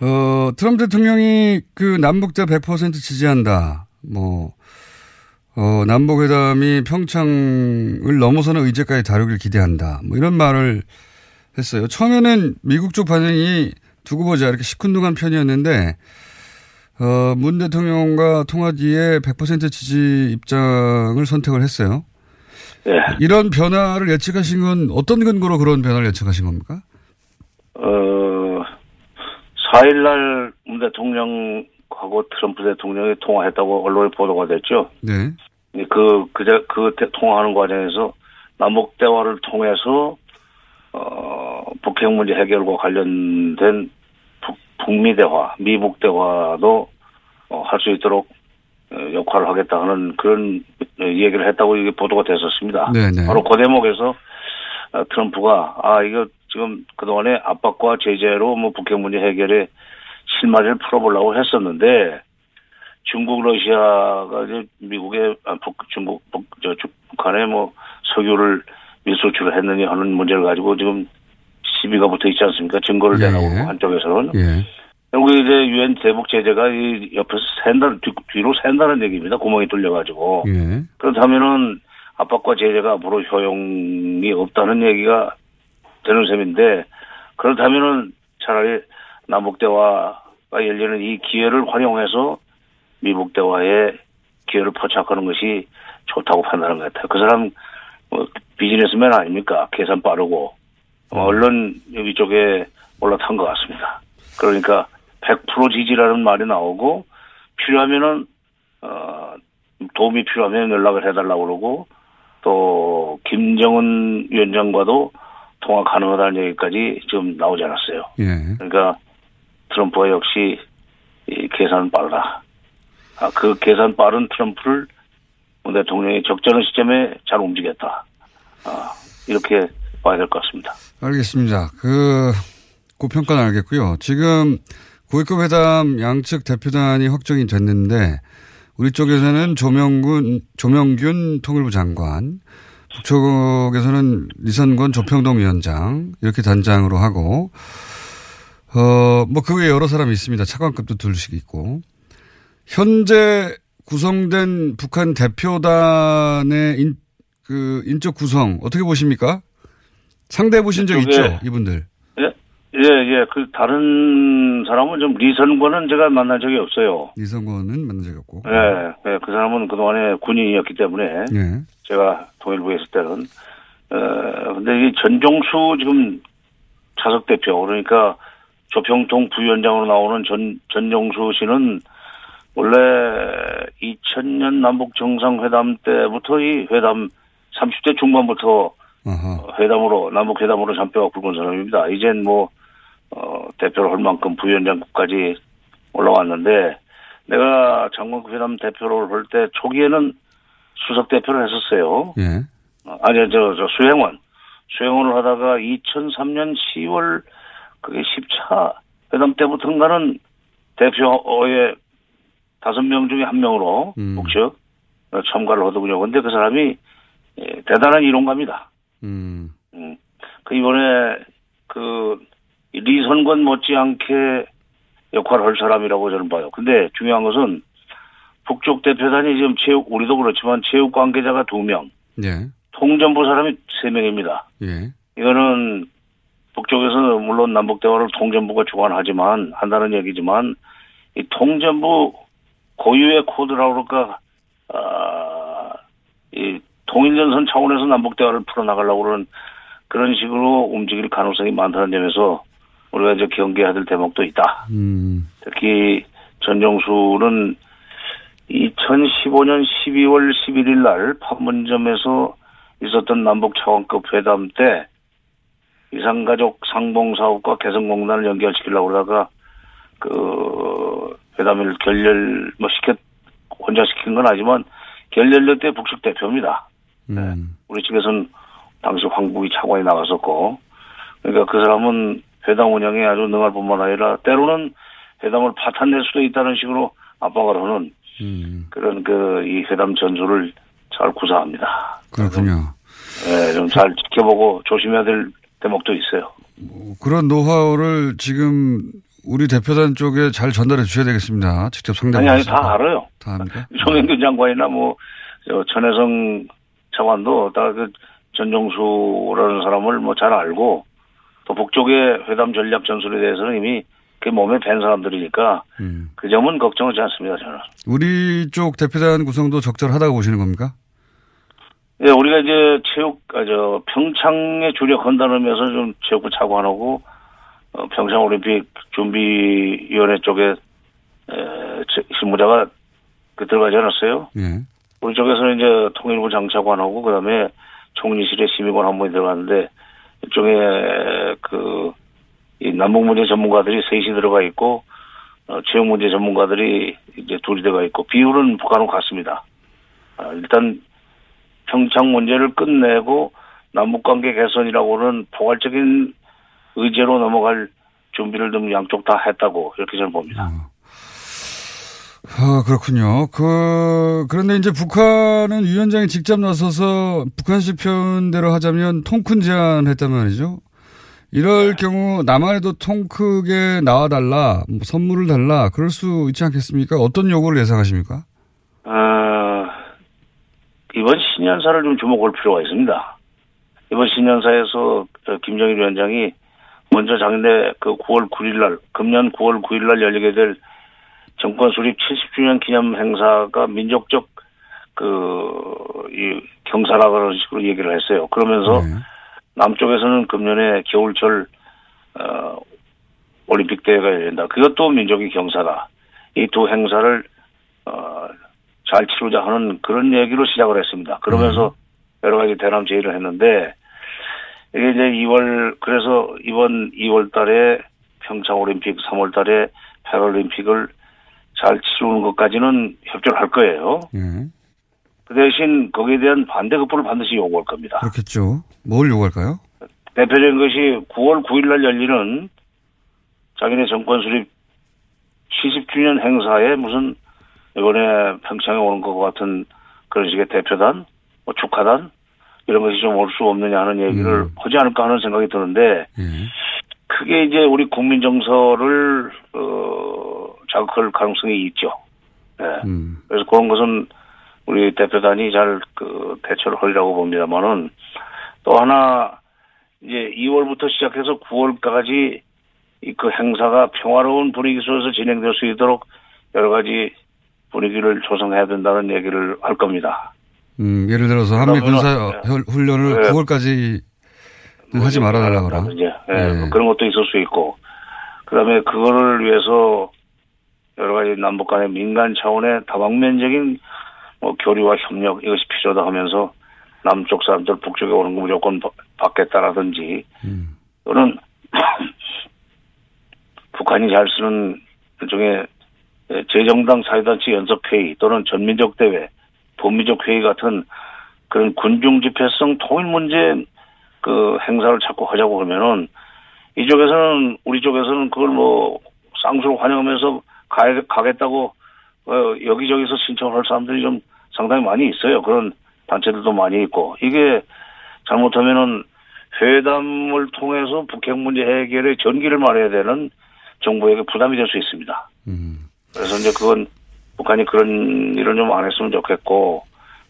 어, 트럼프 대통령이 그 남북대 100% 지지한다. 뭐, 어, 남북회담이 평창을 넘어서는 의제까지 다루길 기대한다. 뭐 이런 말을 했어요. 처음에는 미국 쪽 반응이 두고 보자 이렇게 시큰둥한 편이었는데, 어, 문 대통령과 통화 뒤에 100% 지지 입장을 선택을 했어요. 예. 이런 변화를 예측하신 건 어떤 근거로 그런 변화를 예측하신 겁니까? 어, 4일날 문 대통령하고 트럼프 대통령이 통화했다고 언론에 보도가 됐죠. 네. 그, 그제, 그 대- 통화하는 과정에서 남북 대화를 통해서, 어, 북핵 문제 해결과 관련된 북, 북미 대화, 미북 대화도 어, 할 수 있도록 어, 역할을 하겠다 하는 그런 어, 얘기를 했다고 이게 보도가 됐었습니다. 네네. 바로 그 대목에서 어, 트럼프가 아 이거 지금 그동안에 압박과 제재로 뭐 북핵 문제 해결에 실마리를 풀어보려고 했었는데 중국 러시아가 이제 미국의 아, 북 중국 북, 저 중- 북한에 뭐 석유를 밀수출을 했느냐 하는 문제를 가지고 지금 시비가 붙어 있지 않습니까? 증거를 예, 내놓고 예. 한쪽에서는 예. 결국 이제 유엔 대북 제재가 이 옆에서 샌다 뒤, 뒤로 샌다는 얘기입니다. 구멍이 뚫려가지고 예. 그렇다면은 압박과 제재가 앞으로 효용이 없다는 얘기가 되는 셈인데 그렇다면은 차라리 남북 대화가 열리는 이 기회를 활용해서 미북 대화에 기회를 포착하는 것이 좋다고 판단한 것 같아요. 그 사람 뭐 비즈니스맨 아닙니까? 계산 빠르고 어, 언론 이쪽에 올라탄 것 같습니다. 그러니까 100% 지지라는 말이 나오고 필요하면은 어, 도움이 필요하면 연락을 해달라고 그러고 또 김정은 위원장과도 통화 가능하다는 얘기까지 지금 나오지 않았어요. 예. 그러니까 트럼프가 역시 이 계산 빠르다. 아, 그 계산 빠른 트럼프를 문 대통령이 적절한 시점에 잘 움직였다. 아, 이렇게 봐야 될 것 같습니다. 알겠습니다. 그, 고평가는 알겠고요. 지금 고위급 회담 양측 대표단이 확정이 됐는데 우리 쪽에서는 조명군, 조명균 통일부 장관, 북쪽에서는 리선권 조평동 위원장 이렇게 단장으로 하고 어, 뭐, 그 외에 여러 사람이 있습니다. 차관급도 둘씩 있고. 현재 구성된 북한 대표단의 인, 그, 인적 구성, 어떻게 보십니까? 상대해 보신 적 이쪽에- 있죠? 이분들. 예. 그 다른 사람은 좀 리선권은 제가 만난 적이 없어요. 이성권은 만난 적이 없고. 예, 예, 그 사람은 그동안에 군인이었기 때문에 예. 제가 동일부에 있을 때는 어 근데 이 전종수 지금 차석 대표 그러니까 조평통 부위원장으로 나오는 전 전종수 씨는 원래 2000년 남북 정상회담 때부터 이 회담 30대 중반부터 회담으로 남북 회담으로 잔뼈가 굵은 사람입니다. 이젠 뭐 어, 대표를 할 만큼 부위원장까지 올라왔는데 내가 장관급 회담 대표를 할 때 초기에는 수석 대표를 했었어요. 예. 어, 아니 저, 저 수행원 수행원을 하다가 2003년 10월 그게 10차 회담 때부터인가는 대표의 다섯 명 중에 한 명으로 북측 어, 참가를 하더군요. 근데 그 사람이 예, 대단한 이론가입니다. 음. 음. 그 이번에 그 리선권 못지않게 역할을 할 사람이라고 저는 봐요. 근데 중요한 것은 북쪽 대표단이 지금 체육 우리도 그렇지만 체육 관계자가 두 명, 예. 통전부 사람이 세 명입니다. 예. 이거는 북쪽에서는 물론 남북 대화를 통전부가 주관하지만 한다는 얘기지만 이 통전부 고유의 코드라고 그럴까 아, 이 통일전선 차원에서 남북 대화를 풀어나가려고 그러는 그런 식으로 움직일 가능성이 많다는 점에서 우리가 이제 경계해야 될 대목도 있다. 음. 특히 전정수는 2015년 12월 11일 날 판문점에서 있었던 남북 차관급 회담 때 이산가족 상봉사업과 개성공단을 연결시키려고 그러다가 그 회담을 결렬 뭐 시켰 혼자 시킨 건 아니지만 결렬될 때 북측 대표입니다. 음. 우리 측에서는 당시 황국이 차관이 나갔었고 그러니까 그 사람은 회담 운영에 아주 능할 뿐만 아니라 때로는 회담을 파탄낼 수도 있다는 식으로 압박을 하는 그런 그 이 회담 전술을 잘 구사합니다. 그렇군요. 예, 좀잘 지켜보고 조심해야 될 대목도 있어요. 그런 노하우를 지금 우리 대표단 쪽에 잘 전달해 주셔야 되겠습니다. 직접 아니 상담을. 아니 다 알아요. 다 합니까? 송영균 장관이나 뭐저 천혜성 차관도 다 그 전정수라는 사람을 뭐 잘 알고 또 북쪽의 회담 전략 전술에 대해서는 이미 그 몸에 밴 사람들이니까 음. 그 점은 걱정하지 않습니다 저는. 우리 쪽 대표단 구성도 적절하다고 보시는 겁니까? 예, 우리가 이제 체육, 아, 저, 평창에 주력한다면서 좀 체육부 차관하고, 어, 평창 올림픽 준비위원회 쪽에, 에, 제- 실무자가 그 들어가지 않았어요? 예. 우리 쪽에서는 이제 통일부 장차관하고, 그 다음에 총리실의 심의관 한 분이 들어갔는데, 일종의 그, 이 남북 문제 전문가들이 셋이 들어가 있고, 어, 체육 문제 전문가들이 이제 둘이 들어가 있고, 비율은 북한하고 같습니다. 아, 일단 평창 문제를 끝내고 남북 관계 개선이라고는 포괄적인 의제로 넘어갈 준비를 좀 양쪽 다 했다고 이렇게 저는 봅니다. 아, 그렇군요. 그, 그런데 이제 북한은 위원장이 직접 나서서 북한식 표현대로 하자면 통큰 제안을 했단 말이죠. 이럴 경우 남한에도 통 크게 나와달라, 뭐 선물을 달라, 그럴 수 있지 않겠습니까? 어떤 요구를 예상하십니까? 어, 이번 신년사를 좀 주목할 필요가 있습니다. 이번 신년사에서 어, 김정일 위원장이 먼저 작년에 그 9월 9일 날, 금년 9월 9일 날 열리게 될 정권 수립 70주년 기념 행사가 민족적 그, 이 경사라 그런 식으로 얘기를 했어요. 그러면서 남쪽에서는 금년에 겨울철, 어, 올림픽 대회가 열린다. 그것도 민족의 경사다. 이 두 행사를, 어, 잘 치르자 하는 그런 얘기로 시작을 했습니다. 그러면서 여러 가지 대남 제의를 했는데, 이게 이제 2월, 그래서 이번 2월 달에 평창 올림픽, 3월 달에 패럴림픽을 잘 치르는 것까지는 협조를 할 거예요. 예. 그 대신 거기에 대한 반대 급부를 반드시 요구할 겁니다. 그렇겠죠. 뭘 요구할까요? 대표적인 것이 9월 9일 날 열리는 자기네 정권 수립 70주년 행사에 무슨 이번에 평창에 오는 것 같은 그런 식의 대표단, 뭐 축하단 이런 것이 좀 올 수 없느냐 하는 얘기를 하지 않을까 하는 생각이 드는데 크게 이제 우리 국민 정서를 어, 자극할 가능성이 있죠. 네. 그래서 그런 것은 우리 대표단이 잘 그 대처를 하리라고 봅니다만은 또 하나 이제 2월부터 시작해서 9월까지 이그 행사가 평화로운 분위기 속에서 진행될 수 있도록 여러 가지 분위기를 조성해야 된다는 얘기를 할 겁니다. 음, 예를 들어서 한미 군사 혈- 훈련을 네. 9월까지 하지 말아달라 그러 예, 뭐 그런 것도 있을 수 있고 그다음에 그거를 위해서 여러 가지 남북 간의 민간 차원의 다방면적인 뭐 교류와 협력 이것이 필요하다 하면서 남쪽 사람들 북쪽에 오는 거 무조건 받- 받겠다라든지 또는 북한이 잘 쓰는 일종의 예, 재정당 사회단체 연석회의 또는 전민족 대회, 본민족 회의 같은 그런 군중 집회성 통일 문제 그 행사를 자꾸 하자고 하면은 이쪽에서는 우리 쪽에서는 그걸 뭐 쌍수로 환영하면서 가, 가겠다고 어, 여기저기서 신청을 할 사람들이 좀 상당히 많이 있어요. 그런 단체들도 많이 있고 이게 잘못하면은 회담을 통해서 북핵 문제 해결에 전기를 말해야 되는 정부에게 부담이 될 수 있습니다. 그래서 이제 그건 북한이 그런 일을 좀 안 했으면 좋겠고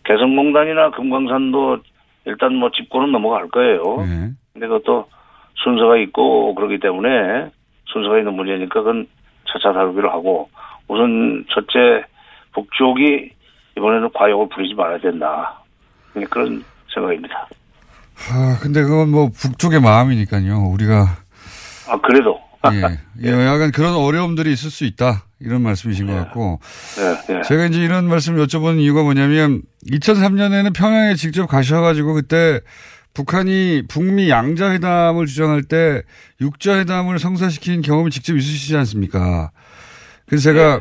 개성공단이나 금강산도 일단 뭐 짚고는 넘어갈 거예요. 근데 그것도 순서가 있고 그러기 때문에 순서가 있는 문제니까 그건 차차 다루기로 하고 우선 첫째 북쪽이 이번에는 과욕을 부리지 말아야 된다. 그런 생각입니다. 아, 근데 그건 뭐 북쪽의 마음이니까요. 우리가 아 그래도 예, 예, 약간 그런 어려움들이 있을 수 있다 이런 말씀이신 것 같고 네, 네. 제가 이제 이런 말씀을 여쭤보는 이유가 뭐냐면 2003년에는 평양에 직접 가셔가지고 그때 북한이 북미 양자회담을 주장할 때 육자회담을 성사시킨 경험이 직접 있으시지 않습니까? 그래서 제가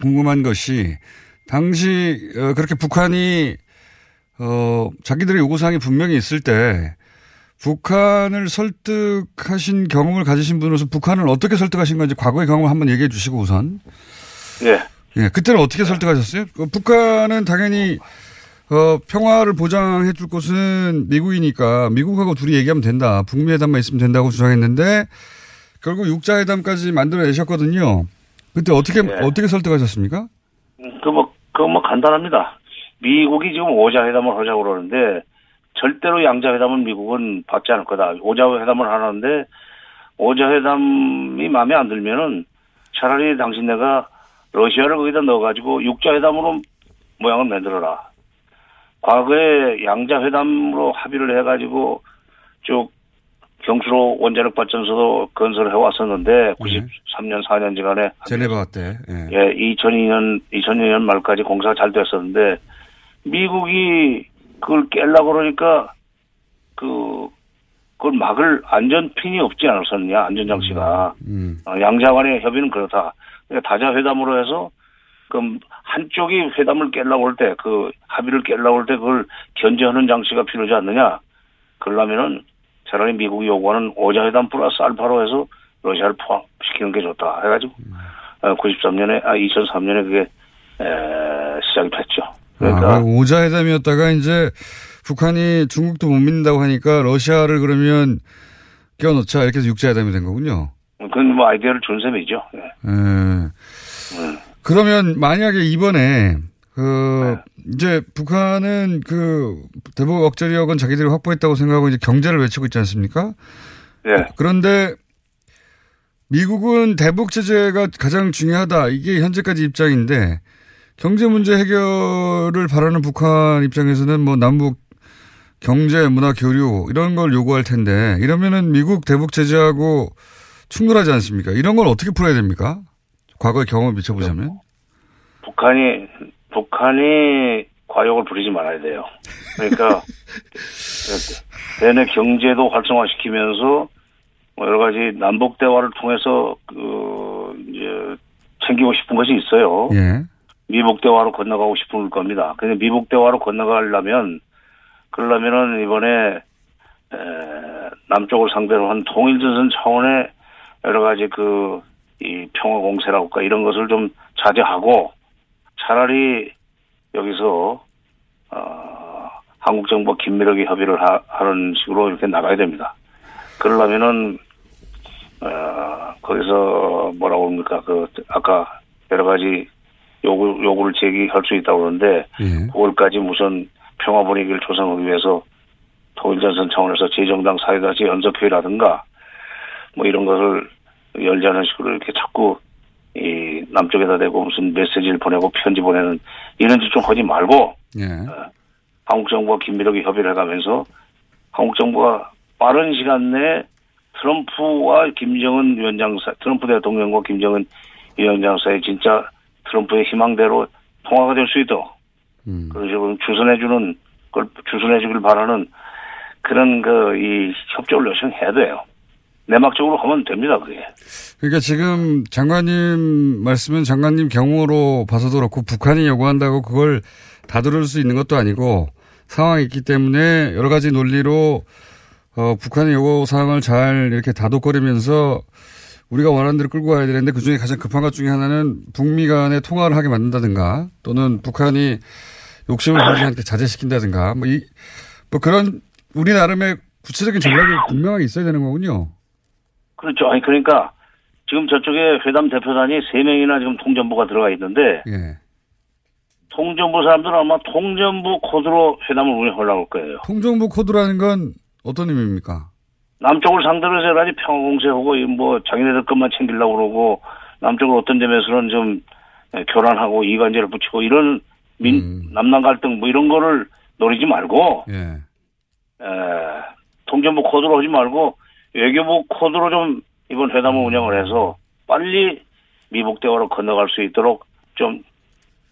궁금한 것이 당시 어, 그렇게 북한이 어 자기들의 요구사항이 분명히 있을 때 북한을 설득하신 경험을 가지신 분으로서 북한을 어떻게 설득하신 건지 과거의 경험을 한번 얘기해 주시고 우선. 예. 예, 그때는 어떻게 설득하셨어요? 어, 북한은 당연히 어, 평화를 보장해 줄 곳은 미국이니까 미국하고 둘이 얘기하면 된다. 북미 회담만 있으면 된다고 주장했는데 결국 육자 회담까지 만들어내셨거든요. 그때 어떻게 네. 어떻게 설득하셨습니까? 그 뭐, 그뭐 간단합니다. 미국이 지금 오자 회담을 하자고 그러는데 절대로 양자 회담은 미국은 받지 않을 거다. 오자 회담을 하는데 오자 회담이 마음에 안 들면은 차라리 당신네가 러시아를 거기다 넣어가지고 육자 회담으로 모양을 만들어라. 과거에 양자회담으로 합의를 해가지고 쭉 경주로 원자력 발전소도 건설을 해왔었는데 93년 4년 지간에 제네바 때. 예. 예, 2002년 2002년 말까지 공사가 잘 됐었는데 미국이 그걸 깨려고 그러니까 그 그걸 막을 안전핀이 없지 않았었냐 안전장치가 음. 어, 양자 간의 협의는 그렇다. 그러니까 다자회담으로 해서 그럼 한쪽이 회담을 깨려고 할 때 그 합의를 깨려고 할 때 그걸 견제하는 장치가 필요하지 않느냐. 그러려면은 차라리 미국이 요구하는 오자회담 플러스 알파로 해서 러시아를 포함시키는 게 좋다. 해가지고 어, 93년에 아 2003년에 그게 에, 시작이 됐죠. 그러니까 아, 오자회담이었다가 이제 북한이 중국도 못 믿는다고 하니까 러시아를 그러면 껴넣자 이렇게 해서 육자회담이 된 거군요. 그건 뭐 아이디어를 준 셈이죠. 예. 예. 그러면 만약에 이번에 그 이제 북한은 그 대북 억제력은 자기들이 확보했다고 생각하고 이제 경제를 외치고 있지 않습니까? 예. 그런데 미국은 대북 제재가 가장 중요하다. 이게 현재까지 입장인데 경제 문제 해결을 바라는 북한 입장에서는 뭐 남북 경제, 문화, 교류 이런 걸 요구할 텐데 이러면은 미국 대북 제재하고 충돌하지 않습니까? 이런 걸 어떻게 풀어야 됩니까? 과거의 경험을 비춰보자면. 북한이 북한이 과욕을 부리지 말아야 돼요. 그러니까 내내 경제도 활성화시키면서 뭐 여러 가지 남북 대화를 통해서 그 이제 챙기고 싶은 것이 있어요. 예. 미북 대화로 건너가고 싶은 겁니다. 근데 미북 대화로 건너가려면 그러려면은 이번에 에, 남쪽을 상대로 한 통일전선 차원의 여러 가지 그 이 평화 공세라고 할까 이런 것을 좀 자제하고 차라리 여기서 어, 한국 정부와 긴밀하게 협의를 하, 하는 식으로 이렇게 나가야 됩니다. 그러려면은 어, 거기서 뭐라고 합니까 그 아까 여러 가지 요구 요구를 제기할 수 있다고 그러는데 예. 9월까지 무슨 평화 분위기를 조성하기 위해서 통일전선 차원에서 재정당 사회단체 연석회의라든가 뭐 이런 것을 열자는 식으로 이렇게 자꾸 이 남쪽에다 대고 무슨 메시지를 보내고 편지 보내는 이런 짓 좀 하지 말고 예. 한국 정부와 긴밀하게 협의를 해가면서 한국 정부가 빠른 시간 내에 트럼프와 김정은 위원장 사 트럼프 대통령과 김정은 위원장 사이 진짜 트럼프의 희망대로 통화가 될 수 있도록 그런 식으로 주선해주는 걸 주선해주길 바라는 그런 그 이 협조를 요청해야 돼요. 내막적으로 하면 됩니다 그게. 그러니까 지금 장관님 말씀은 장관님 경우로 봐서도 그렇고 북한이 요구한다고 그걸 다 들을 수 있는 것도 아니고 상황이 있기 때문에 여러 가지 논리로 어, 북한의 요구 사항을 잘 이렇게 다독거리면서 우리가 원하는 대로 끌고 가야 되는데 그중에 가장 급한 것 중에 하나는 북미 간의 통화를 하게 만든다든가 또는 북한이 욕심을 않게 자제시킨다든가 뭐, 이, 뭐 그런 우리 나름의 구체적인 전략이 분명하게 있어야 되는 거군요. 그렇죠. 아니 그러니까 지금 저쪽에 회담 대표단이 세 명이나 지금 통전부가 들어가 있는데 예. 통전부 사람들은 아마 통전부 코드로 회담을 운영하려고 할 거예요. 통정부 코드라는 건 어떤 의미입니까? 남쪽을 상대로 해서 여러 평화 공세하고 이뭐 자기네들 것만 챙기려고 그러고 남쪽을 어떤 점에서는 좀 교란하고 이관제를 붙이고 이런 민 남남 갈등 뭐 이런 거를 노리지 말고 예. 에, 통전부 코드로 하지 말고 외교부 코드로 좀 이번 회담을 운영을 해서 빨리 미북 대화로 건너갈 수 있도록 좀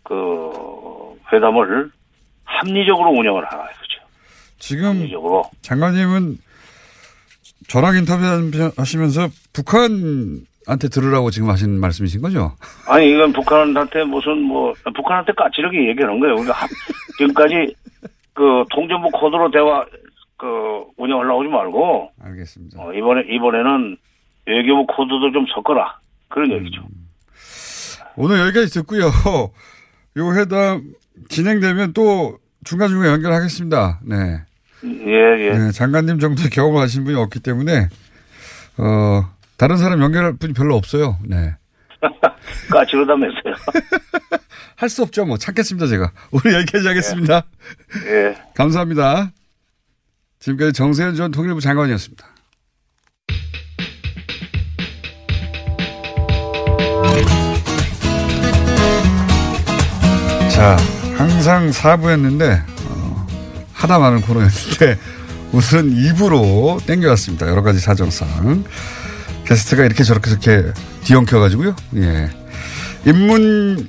그 회담을 합리적으로 운영을 하라 이거죠. 지금 장관님은 전화 인터뷰 하시면서 북한한테 들으라고 지금 하신 말씀이신 거죠? 아니 이건 북한한테 무슨 뭐 북한한테 까칠하게 얘기하는 거예요. 그러니까 하- 지금까지 그 통전부 코드로 대화 그 운영하려고 하지 말고 알겠습니다. 어, 이번에 이번에는 외교부 코드도 좀 섞어라 그런 얘기죠. 오늘 여기까지 듣고요. 요 회담 진행되면 또 중간 중간 연결하겠습니다. 네. 예, 예. 네, 장관님 정도의 경험을 하신 분이 없기 때문에, 어, 다른 사람 연결할 분이 별로 없어요. 네. 까칠하다면서요. 할 수 없죠. 뭐, 찾겠습니다, 제가. 오늘 여기까지 하겠습니다. 예. 감사합니다. 지금까지 정세현 전 통일부 장관이었습니다. 자, 항상 4부였는데, 어, 하다 많은 코너였는데, 우선 2부로 땡겨왔습니다. 여러 가지 사정상. 게스트가 이렇게 저렇게 저렇게 뒤엉켜가지고요. 예. 인문결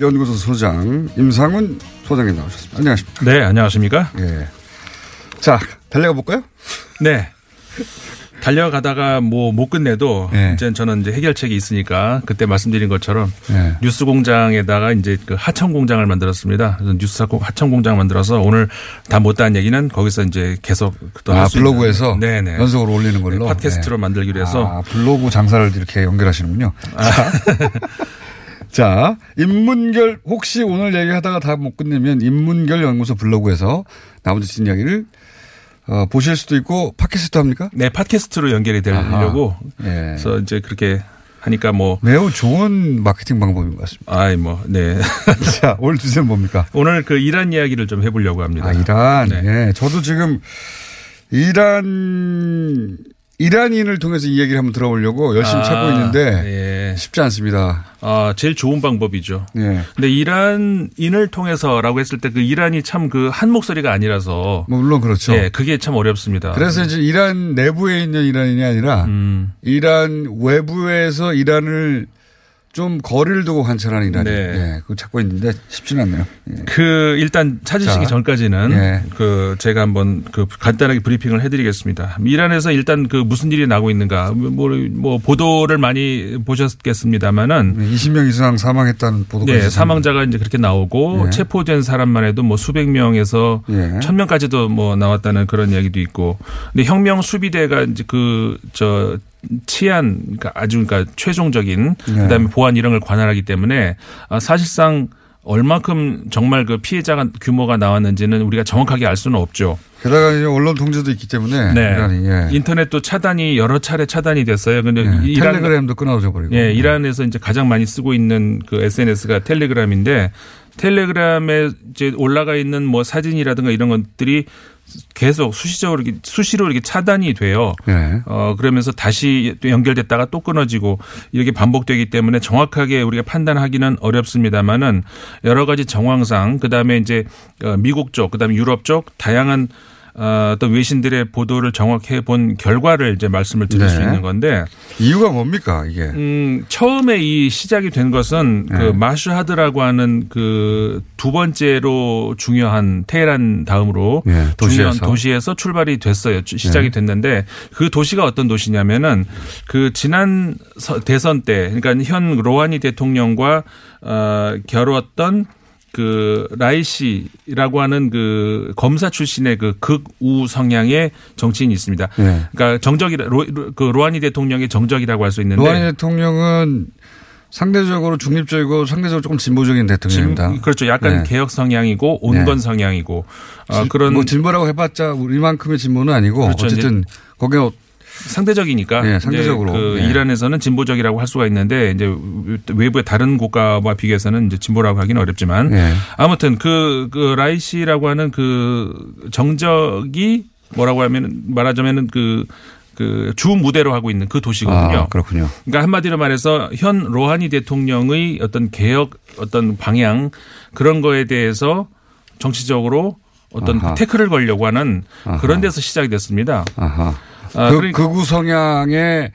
연구소 소장, 임상훈 소장님 나오셨습니다. 안녕하십니까. 네, 안녕하십니까? 예. 자, 달려가 볼까요? 네. 달려가다가 뭐 못 끝내도 예. 이제 저는 이제 해결책이 있으니까 그때 말씀드린 것처럼 예. 뉴스 공장에다가 이제 그 하청 공장을 만들었습니다. 그래서 뉴스 하청 공장 만들어서 오늘 다 못다한 얘기는 거기서 이제 계속 또 아, 할수 블로그에서. 네네. 연속으로 올리는 걸로? 네, 팟캐스트로 만들기로 해서 아, 블로그 장사를 이렇게 연결하시는군요. 자, 자, 인문결 혹시 오늘 얘기하다가 다 못 끝내면 인문결 연구소 블로그에서 나머지 진 이야기를 어, 보실 수도 있고 팟캐스트 합니까? 네, 팟캐스트로 연결이 되려고 예. 그래서 이제 그렇게 하니까 뭐 매우 좋은 마케팅 방법인 것 같습니다. 아이 뭐 네. 자, 오늘 주제는 뭡니까? 오늘 그 이란 이야기를 좀 해보려고 합니다. 아, 이란. 네. 예. 저도 지금 이란, 이란인을 통해서 이 얘기를 한번 들어보려고 열심히 아, 찾고 있는데 예. 쉽지 않습니다. 아, 제일 좋은 방법이죠. 예. 근데 이란인을 통해서라고 했을 때 그 이란이 참 그 한 목소리가 아니라서. 뭐 물론 그렇죠. 예, 그게 참 어렵습니다. 그래서 이제 이란 내부에 있는 이란인이 아니라 음. 이란 외부에서 이란을 좀 거리를 두고 관찰하는 이란인. 네. 예, 그거 찾고 있는데 쉽지는 않네요. 예. 그 일단 찾으시기 자. 전까지는 예. 그 제가 한번 그 간단하게 브리핑을 해드리겠습니다. 이란에서 일단 그 무슨 일이 나고 있는가 뭐, 뭐 보도를 많이 보셨겠습니다만은 20명 이상 사망했다는 보도가 네. 사망자가 이제 그렇게 나오고 예. 체포된 사람만 해도 뭐 수백 명에서 예. 천 명까지도 뭐 나왔다는 그런 이야기도 있고. 근데 혁명 수비대가 이제 그저 치안 그러니까 아주 그러니까 최종적인 예. 그다음에 보안 이런 걸 관할하기 때문에 아, 사실상 얼마큼 정말 그 피해자가 규모가 나왔는지는 우리가 정확하게 알 수는 없죠. 게다가 이제 언론 통제도 있기 때문에 네. 이란이 예. 인터넷도 차단이 여러 차례 차단이 됐어요. 근데 예. 이란 텔레그램도 끊어져 버리고. 예, 이란에서 이제 가장 많이 쓰고 있는 그 SNS가 텔레그램인데 텔레그램에 이제 올라가 있는 뭐 사진이라든가 이런 것들이 계속 수시적으로 이렇게 수시로 이렇게 차단이 돼요. 예. 어 그러면서 다시 또 연결됐다가 또 끊어지고 이렇게 반복되기 때문에 정확하게 우리가 판단하기는 어렵습니다만은 여러 가지 정황상 그다음에 이제 어, 미국 쪽 그다음에 유럽 쪽 다양한 어, 어떤 외신들의 보도를 정확해 본 결과를 이제 말씀을 드릴 네. 수 있는 건데 이유가 뭡니까 이게? 음, 처음에 이 시작이 된 것은 그 네. 마슈하드라고 하는 그 두 번째로 중요한 테헤란 다음으로 예, 중요한 도시에서. 도시에서 출발이 됐어요. 주- 시작이 네. 됐는데 그 도시가 어떤 도시냐면은 그 지난 서- 대선 때 그러니까 현 로하니 대통령과 어 겨루었던 그 라이 씨라고 하는 그 검사 출신의 그 극우 성향의 정치인이 있습니다. 예. 그러니까 정적이라 로, 그 로하니 대통령의 정적이라고 할 수 있는데 로하니 대통령은 상대적으로 중립적이고 상대적으로 조금 진보적인 대통령입니다. 진- 그렇죠. 약간 네. 개혁 성향이고 온건 네. 성향이고 어, 진- 그런 뭐 진보라고 해봤자 우리만큼의 진보는 아니고 그렇죠. 어쨌든 거기에 상대적이니까 예, 이제 상대적으로. 그 예. 이란에서는 진보적이라고 할 수가 있는데 이제 외부의 다른 국가와 비교해서는 이제 진보라고 하기는 어렵지만 예. 아무튼 그, 그 라이 씨라고 하는 그 정적이 뭐라고 하면 말하자면은 그 그주 무대로 하고 있는 그 도시거든요. 아, 그렇군요. 그러니까 한마디로 말해서 현 로하니 대통령의 어떤 개혁 어떤 방향 그런 거에 대해서 정치적으로 어떤 아하. 태클을 걸려고 하는 아하. 그런 데서 시작이 됐습니다. 아하. 아, 그, 그러니까- 극우 성향의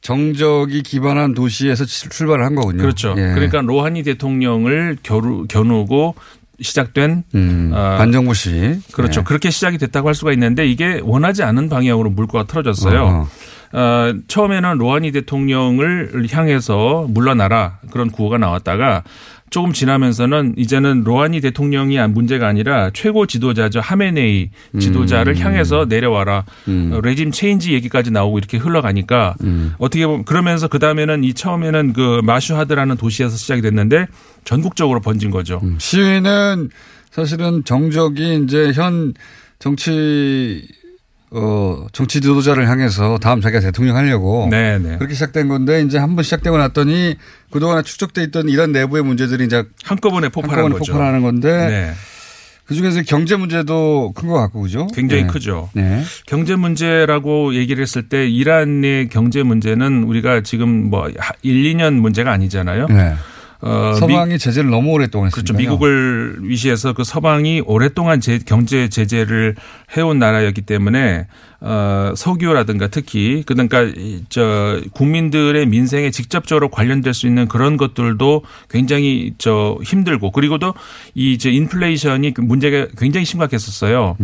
정적이 기반한 도시에서 출- 출발을 한 거군요. 그렇죠. 예. 그러니까 로하니 대통령을 겨루, 겨누고 시작된 음, 어, 반정부 시 그렇죠. 네. 그렇게 시작이 됐다고 할 수가 있는데 이게 원하지 않은 방향으로 물꼬가 틀어졌어요. 어허. 어, 처음에는 로하니 대통령을 향해서 물러나라 그런 구호가 나왔다가 조금 지나면서는 이제는 로하니 대통령이 문제가 아니라 최고 지도자죠 하메네이 지도자를 음. 향해서 내려와라 음. 어, 레짐 체인지 얘기까지 나오고 이렇게 흘러가니까 음. 어떻게 보면 그러면서 그 다음에는 이 처음에는 그 마슈하드라는 도시에서 시작이 됐는데 전국적으로 번진 거죠. 음. 시위는 사실은 정적이 이제 현 정치 어 정치 지도자를 향해서 다음 자기가 대통령 하려고 네, 네. 그렇게 시작된 건데 이제 한 번 시작되고 났더니 그동안 축적돼 있던 이런 내부의 문제들이 이제 한꺼번에 폭발한 한꺼번에 거죠. 폭발하는 건데 네. 그 중에서 경제 문제도 큰 것 같고 그죠? 굉장히 네. 크죠. 네. 경제 문제라고 얘기를 했을 때 이란의 경제 문제는 우리가 지금 뭐 1, 2년 문제가 아니잖아요. 네. 어, 서방이 제재를 너무 오랫동안 그렇죠. 했으니까요. 미국을 위시해서 그 서방이 오랫동안 제, 경제 제재를 해온 나라였기 때문에 어, 석유라든가 특히 그러니까 이, 저 국민들의 민생에 직접적으로 관련될 수 있는 그런 것들도 굉장히 저 힘들고 그리고도 이저 인플레이션이 그 문제가 굉장히 심각했었어요.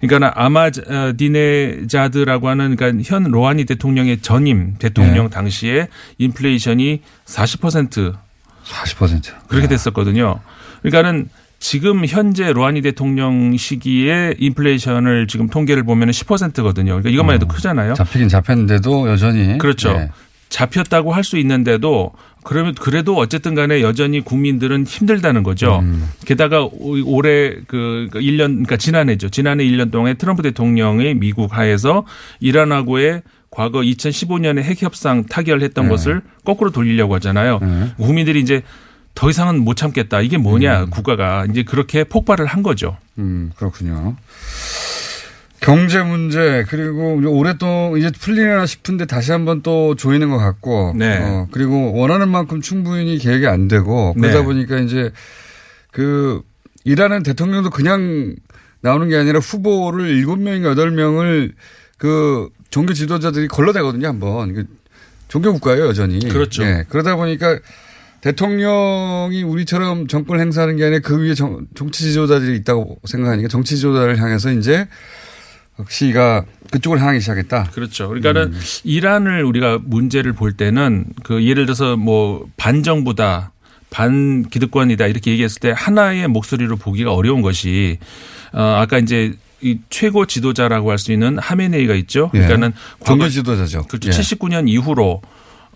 그러니까 아마디네자드라고 하는 그러니까 현 로하니 대통령의 전임 대통령 네. 당시에 인플레이션이 40% 40%. 그렇게 됐었거든요. 그러니까는 지금 현재 로하니 대통령 시기에 인플레이션을 지금 통계를 보면 10%거든요. 그러니까 이것만 해도 크잖아요. 잡히긴 잡혔는데도 여전히 그렇죠. 네. 잡혔다고 할 수 있는데도 그러면 그래도 어쨌든 간에 여전히 국민들은 힘들다는 거죠. 음. 게다가 오- 올해 그 1년 그러니까 지난해죠. 지난해 1년 동안에 트럼프 대통령이 미국 하에서 이란하고의 과거 2015년에 핵 협상 타결했던 네. 것을 거꾸로 돌리려고 하잖아요. 국민들이 이제 더 이상은 못 참겠다. 이게 뭐냐 국가가 이제 그렇게 폭발을 한 거죠. 음, 그렇군요. 경제 문제 그리고 오랫동안 이제 풀리나 싶은데 다시 한번 또 조이는 것 같고 네. 어, 그리고 원하는 만큼 충분히 계획이 안 되고 그러다 네. 보니까 이제 그 일하는 대통령도 그냥 나오는 게 아니라 후보를 일곱 명인가 여덟 명을 그 종교 지도자들이 걸러대거든요 한번 그 종교 국가예요 여전히 그렇죠. 예, 그러다 보니까 대통령이 우리처럼 정권을 행사하는 게 아니라 그 위에 정, 정치 지도자들이 있다고 생각하니까 정치 지도자를 향해서 이제 시가 그쪽을 향하기 시작했다. 그렇죠. 그러니까는 음. 이란을 우리가 문제를 볼 때는 그 예를 들어서 뭐 반정부다. 반 기득권이다 이렇게 얘기했을 때 하나의 목소리로 보기가 어려운 것이 어 아까 이제 이 최고 지도자라고 할 수 있는 하메네이가 있죠. 예. 그러니까는 종교 과거- 지도자죠. 그렇죠. 예. 79년 이후로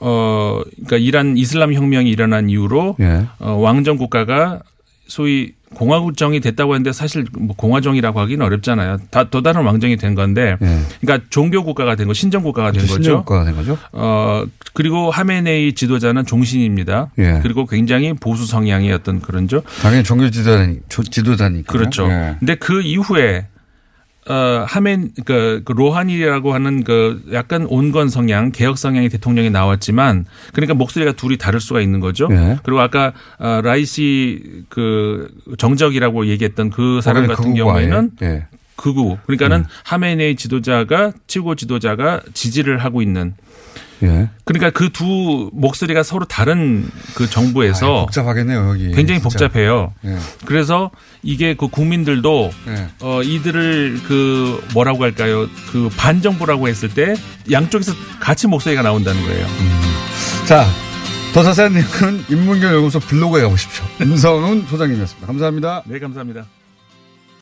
어 그러니까 이란 이슬람 혁명이 일어난 이후로 예. 어, 왕정 국가가 소위 공화국정이 됐다고 했는데 사실 뭐 공화정이라고 하기는 어렵잖아요. 다 또 다른 왕정이 된 건데, 그러니까 종교 국가가 된 거, 신정 국가가 된 예. 거죠. 신정 국가가 된 거죠. 어 그리고 하메네이 지도자는 종신입니다. 예. 그리고 굉장히 보수 성향의 어떤 그런죠. 당연히 종교 지도자니, 지도자니까. 그렇죠. 예. 근데 그 이후에 어 하멘 그, 그 로하니라고 하는 그 약간 온건 성향, 개혁 성향의 대통령이 나왔지만 그러니까 목소리가 둘이 다를 수가 있는 거죠. 예. 그리고 아까 어, 라이시 그 정적이라고 얘기했던 그 사람 거기는 같은 극우고 경우에는. 예. 극우. 그러니까는 하메네이 지도자가 최고 지도자가 지지를 하고 있는 예. 그러니까 그 두 목소리가 서로 다른 그 정부에서 아, 복잡하겠네요, 여기. 굉장히 진짜. 복잡해요. 예. 그래서 이게 그 국민들도 예. 어 이들을 그 뭐라고 할까요? 그 반정부라고 했을 때 양쪽에서 같이 목소리가 나온다는 거예요. 자, 더 자세한 내용은 인문결 연구소 블로그에 가보십시오. 임성훈 소장님이었습니다. 감사합니다. 네, 감사합니다.